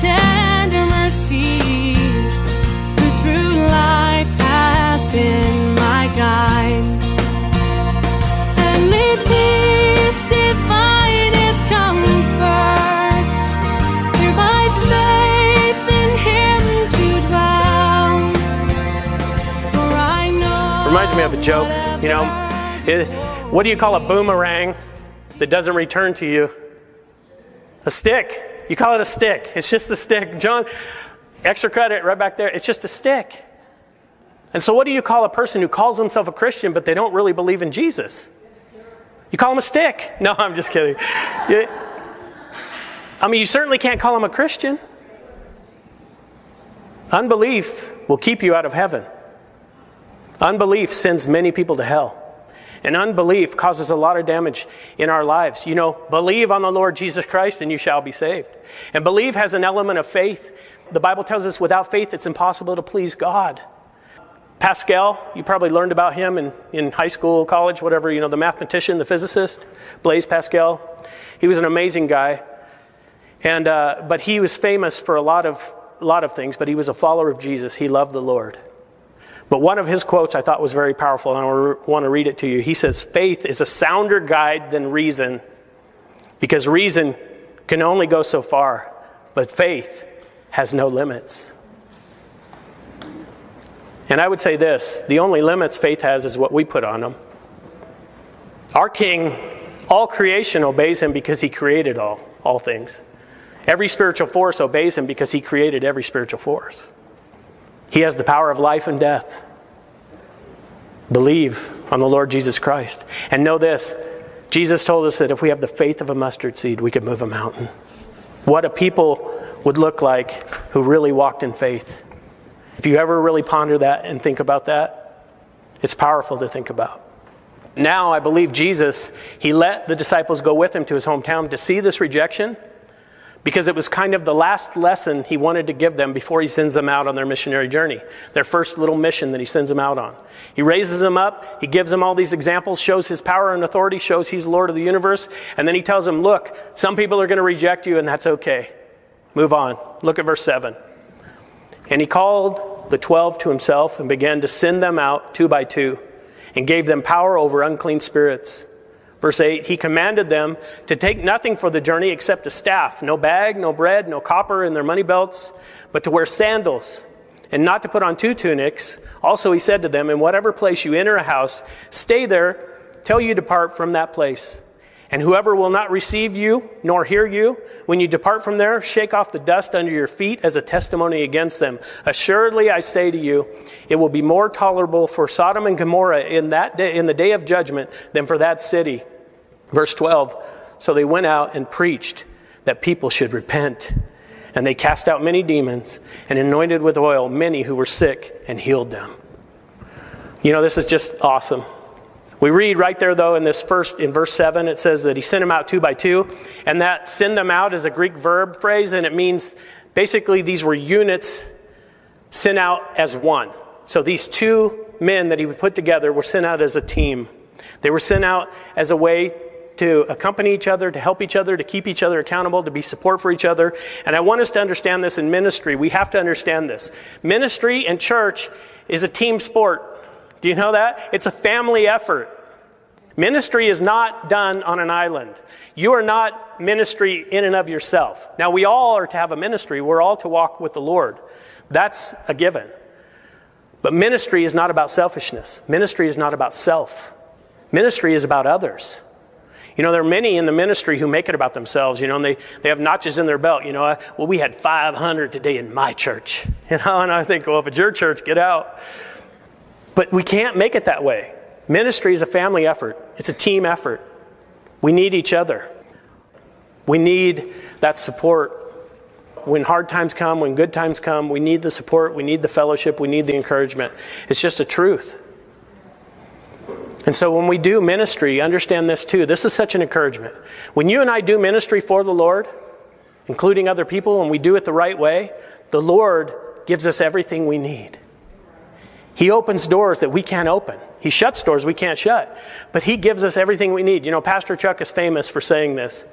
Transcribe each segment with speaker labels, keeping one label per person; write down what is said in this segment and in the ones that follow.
Speaker 1: tender mercy? Who through life has been my guide? And lead peace divine is comfort. Through my faith in him to dwell. For I know
Speaker 2: Reminds me of a joke, you know. It, what do you call a boomerang that doesn't return to you? A stick. You call it a stick. It's just a stick. John, extra credit right back there. It's just a stick. And so, what do you call a person who calls himself a Christian but they don't really believe in Jesus? You call him a stick. No, I'm just kidding. I mean, you certainly can't call him a Christian. Unbelief will keep you out of heaven. Unbelief sends many people to hell. And unbelief causes a lot of damage in our lives. You know, believe on the Lord Jesus Christ and you shall be saved. And believe has an element of faith. The Bible tells us without faith it's impossible to please God. Pascal, you probably learned about him in, in high school, college, whatever, you know, the mathematician, the physicist, Blaise Pascal. He was an amazing guy. And, uh, but he was famous for a lot of, a lot of things, but he was a follower of Jesus. He loved the Lord. But one of his quotes I thought was very powerful, and I want to read it to you. He says, Faith is a sounder guide than reason, because reason can only go so far, but faith has no limits. And I would say this the only limits faith has is what we put on them. Our King, all creation obeys him because he created all, all things. Every spiritual force obeys him because he created every spiritual force. He has the power of life and death. Believe on the Lord Jesus Christ. And know this Jesus told us that if we have the faith of a mustard seed, we could move a mountain. What a people would look like who really walked in faith. If you ever really ponder that and think about that, it's powerful to think about. Now, I believe Jesus, he let the disciples go with him to his hometown to see this rejection because it was kind of the last lesson he wanted to give them before he sends them out on their missionary journey, their first little mission that he sends them out on. He raises them up, he gives them all these examples, shows his power and authority, shows he's Lord of the universe, and then he tells them, Look, some people are going to reject you, and that's okay. Move on. Look at verse 7. And he called the twelve to himself and began to send them out two by two, and gave them power over unclean spirits. Verse 8, he commanded them to take nothing for the journey except a staff, no bag, no bread, no copper in their money belts, but to wear sandals, and not to put on two tunics. Also, he said to them, In whatever place you enter a house, stay there till you depart from that place. And whoever will not receive you nor hear you, when you depart from there, shake off the dust under your feet as a testimony against them. Assuredly, I say to you, it will be more tolerable for Sodom and Gomorrah in that day, in the day of judgment, than for that city. Verse 12. So they went out and preached that people should repent. And they cast out many demons and anointed with oil many who were sick and healed them. You know, this is just awesome. We read right there, though, in this first, in verse 7, it says that he sent them out two by two. And that send them out is a Greek verb phrase, and it means basically these were units sent out as one. So these two men that he put together were sent out as a team. They were sent out as a way to accompany each other, to help each other, to keep each other accountable, to be support for each other. And I want us to understand this in ministry. We have to understand this. Ministry and church is a team sport. Do you know that? It's a family effort. Ministry is not done on an island. You are not ministry in and of yourself. Now, we all are to have a ministry. We're all to walk with the Lord. That's a given. But ministry is not about selfishness. Ministry is not about self. Ministry is about others. You know, there are many in the ministry who make it about themselves, you know, and they, they have notches in their belt. You know, uh, well, we had 500 today in my church. You know, and I think, well, if it's your church, get out. But we can't make it that way. Ministry is a family effort, it's a team effort. We need each other. We need that support when hard times come, when good times come, we need the support, we need the fellowship, we need the encouragement. It's just a truth. And so when we do ministry, understand this too. This is such an encouragement. When you and I do ministry for the Lord, including other people, and we do it the right way, the Lord gives us everything we need. He opens doors that we can't open. He shuts doors we can't shut. But He gives us everything we need. You know, Pastor Chuck is famous for saying this.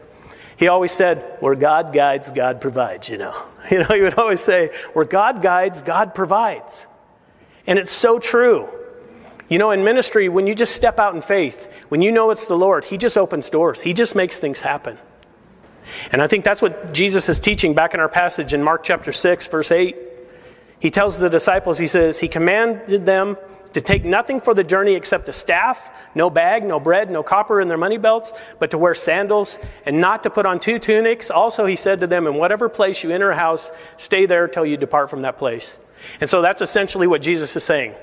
Speaker 2: He always said, Where God guides, God provides, you know. You know, he would always say, Where God guides, God provides. And it's so true. You know, in ministry, when you just step out in faith, when you know it's the Lord, He just opens doors, He just makes things happen. And I think that's what Jesus is teaching back in our passage in Mark chapter 6, verse 8. He tells the disciples, He says, He commanded them to take nothing for the journey except a staff, no bag, no bread, no copper in their money belts, but to wear sandals, and not to put on two tunics. Also, he said to them, In whatever place you enter a house, stay there till you depart from that place. And so that's essentially what Jesus is saying.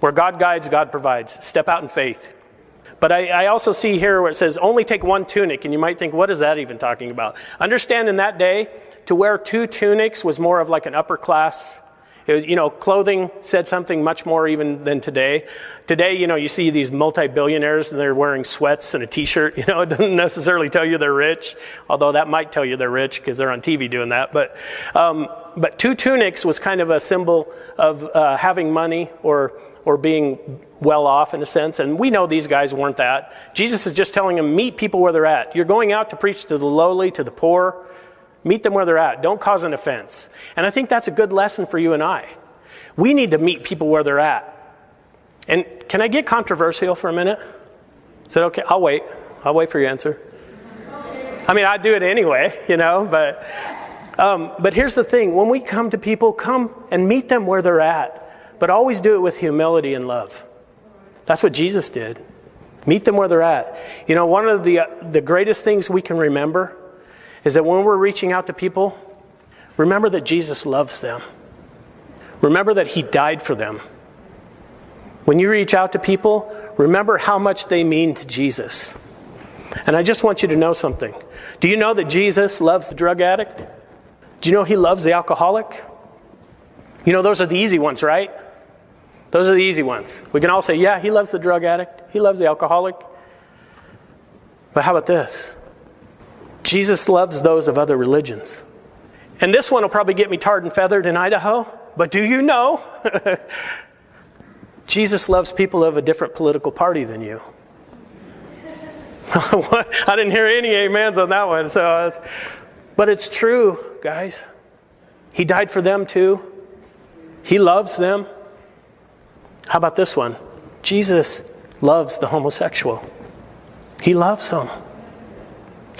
Speaker 2: Where God guides, God provides. Step out in faith. But I, I, also see here where it says only take one tunic, and you might think, what is that even talking about? Understand in that day, to wear two tunics was more of like an upper class. Was, you know, clothing said something much more even than today. Today, you know, you see these multi-billionaires and they're wearing sweats and a t-shirt. You know, it doesn't necessarily tell you they're rich, although that might tell you they're rich because they're on TV doing that. But, um, but two tunics was kind of a symbol of uh, having money or or being well off in a sense. And we know these guys weren't that. Jesus is just telling them, meet people where they're at. You're going out to preach to the lowly, to the poor. Meet them where they're at. Don't cause an offense. And I think that's a good lesson for you and I. We need to meet people where they're at. And can I get controversial for a minute? Is that okay? I'll wait. I'll wait for your answer. I mean, I'd do it anyway, you know, but um, but here's the thing: when we come to people, come and meet them where they're at but always do it with humility and love. That's what Jesus did. Meet them where they're at. You know, one of the, uh, the greatest things we can remember is that when we're reaching out to people, remember that Jesus loves them. Remember that He died for them. When you reach out to people, remember how much they mean to Jesus. And I just want you to know something. Do you know that Jesus loves the drug addict? Do you know He loves the alcoholic? You know, those are the easy ones, right? Those are the easy ones. We can all say, yeah, he loves the drug addict, he loves the alcoholic. But how about this? Jesus loves those of other religions. And this one will probably get me tarred and feathered in Idaho, but do you know? Jesus loves people of a different political party than you. I didn't hear any amens on that one. So, but it's true, guys. He died for them too. He loves them. How about this one? Jesus loves the homosexual. He loves them.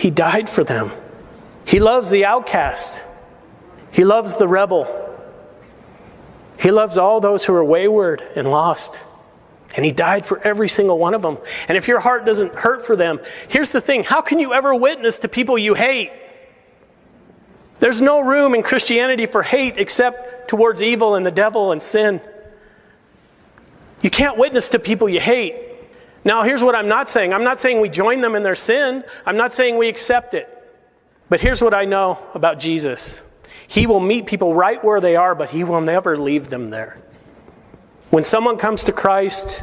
Speaker 2: He died for them. He loves the outcast. He loves the rebel. He loves all those who are wayward and lost. And he died for every single one of them. And if your heart doesn't hurt for them, here's the thing how can you ever witness to people you hate? There's no room in Christianity for hate except towards evil and the devil and sin. You can't witness to people you hate. Now, here's what I'm not saying I'm not saying we join them in their sin, I'm not saying we accept it. But here's what I know about Jesus He will meet people right where they are, but He will never leave them there. When someone comes to Christ,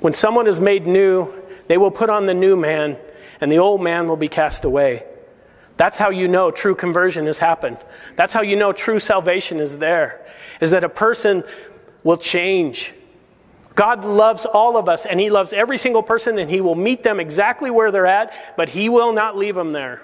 Speaker 2: when someone is made new, they will put on the new man, and the old man will be cast away. That's how you know true conversion has happened. That's how you know true salvation is there, is that a person will change. God loves all of us, and He loves every single person, and He will meet them exactly where they're at, but He will not leave them there.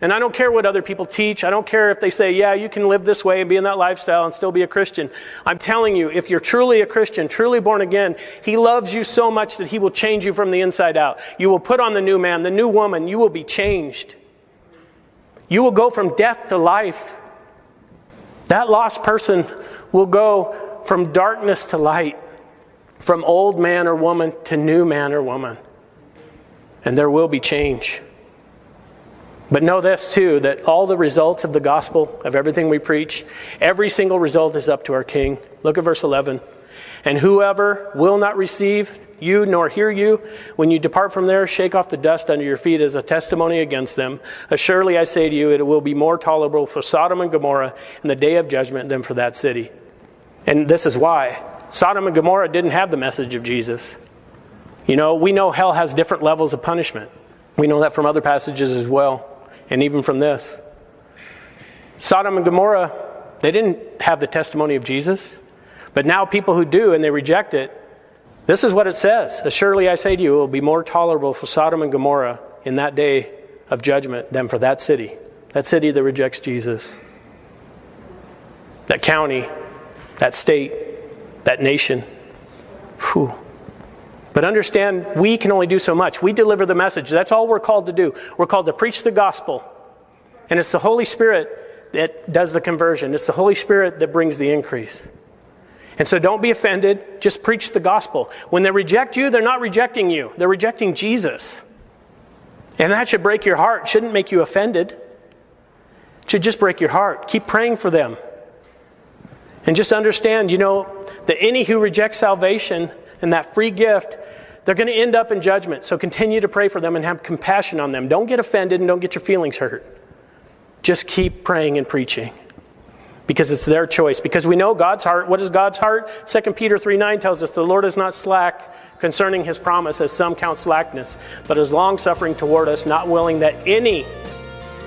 Speaker 2: And I don't care what other people teach. I don't care if they say, yeah, you can live this way and be in that lifestyle and still be a Christian. I'm telling you, if you're truly a Christian, truly born again, He loves you so much that He will change you from the inside out. You will put on the new man, the new woman. You will be changed. You will go from death to life. That lost person will go from darkness to light from old man or woman to new man or woman. And there will be change. But know this too that all the results of the gospel, of everything we preach, every single result is up to our King. Look at verse 11. And whoever will not receive you nor hear you. When you depart from there, shake off the dust under your feet as a testimony against them. Assuredly, I say to you, it will be more tolerable for Sodom and Gomorrah in the day of judgment than for that city. And this is why. Sodom and Gomorrah didn't have the message of Jesus. You know, we know hell has different levels of punishment. We know that from other passages as well, and even from this. Sodom and Gomorrah, they didn't have the testimony of Jesus. But now people who do and they reject it, this is what it says. Assuredly, I say to you, it will be more tolerable for Sodom and Gomorrah in that day of judgment than for that city. That city that rejects Jesus. That county, that state, that nation. Whew. But understand, we can only do so much. We deliver the message. That's all we're called to do. We're called to preach the gospel. And it's the Holy Spirit that does the conversion, it's the Holy Spirit that brings the increase. And so don't be offended. Just preach the gospel. When they reject you, they're not rejecting you, they're rejecting Jesus. And that should break your heart, shouldn't make you offended. It should just break your heart. Keep praying for them. And just understand, you know, that any who reject salvation and that free gift, they're going to end up in judgment. So continue to pray for them and have compassion on them. Don't get offended and don't get your feelings hurt. Just keep praying and preaching because it's their choice. Because we know God's heart. What is God's heart? 2 Peter 3 9 tells us the Lord is not slack concerning his promise, as some count slackness, but is long suffering toward us, not willing that any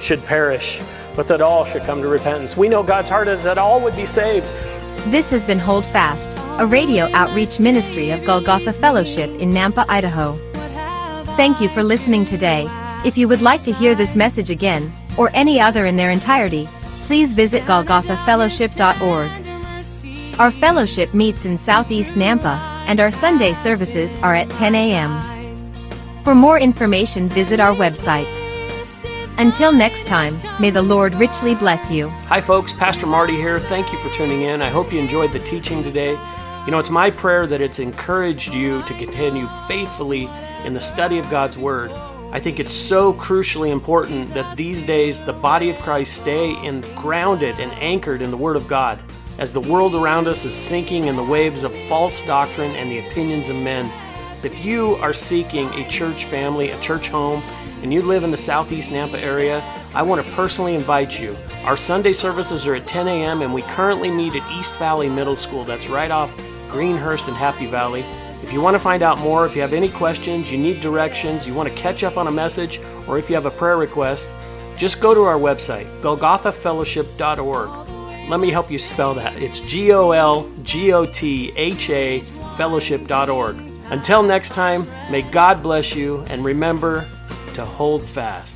Speaker 2: should perish, but that all should come to repentance. We know God's heart is that all would be saved.
Speaker 3: This has been Hold Fast, a radio outreach ministry of Golgotha Fellowship in Nampa, Idaho. Thank you for listening today. If you would like to hear this message again, or any other in their entirety, please visit golgothafellowship.org. Our fellowship meets in Southeast Nampa, and our Sunday services are at 10 a.m. For more information, visit our website. Until next time, may the Lord richly bless you.
Speaker 2: Hi, folks. Pastor Marty here. Thank you for tuning in. I hope you enjoyed the teaching today. You know, it's my prayer that it's encouraged you to continue faithfully in the study of God's Word. I think it's so crucially important that these days the body of Christ stay in, grounded and anchored in the Word of God. As the world around us is sinking in the waves of false doctrine and the opinions of men, if you are seeking a church family, a church home, and you live in the southeast Nampa area, I want to personally invite you. Our Sunday services are at 10 a.m., and we currently meet at East Valley Middle School. That's right off Greenhurst and Happy Valley. If you want to find out more, if you have any questions, you need directions, you want to catch up on a message, or if you have a prayer request, just go to our website, golgothafellowship.org. Let me help you spell that. It's G O L G O T H A fellowship.org. Until next time, may God bless you and remember to hold fast.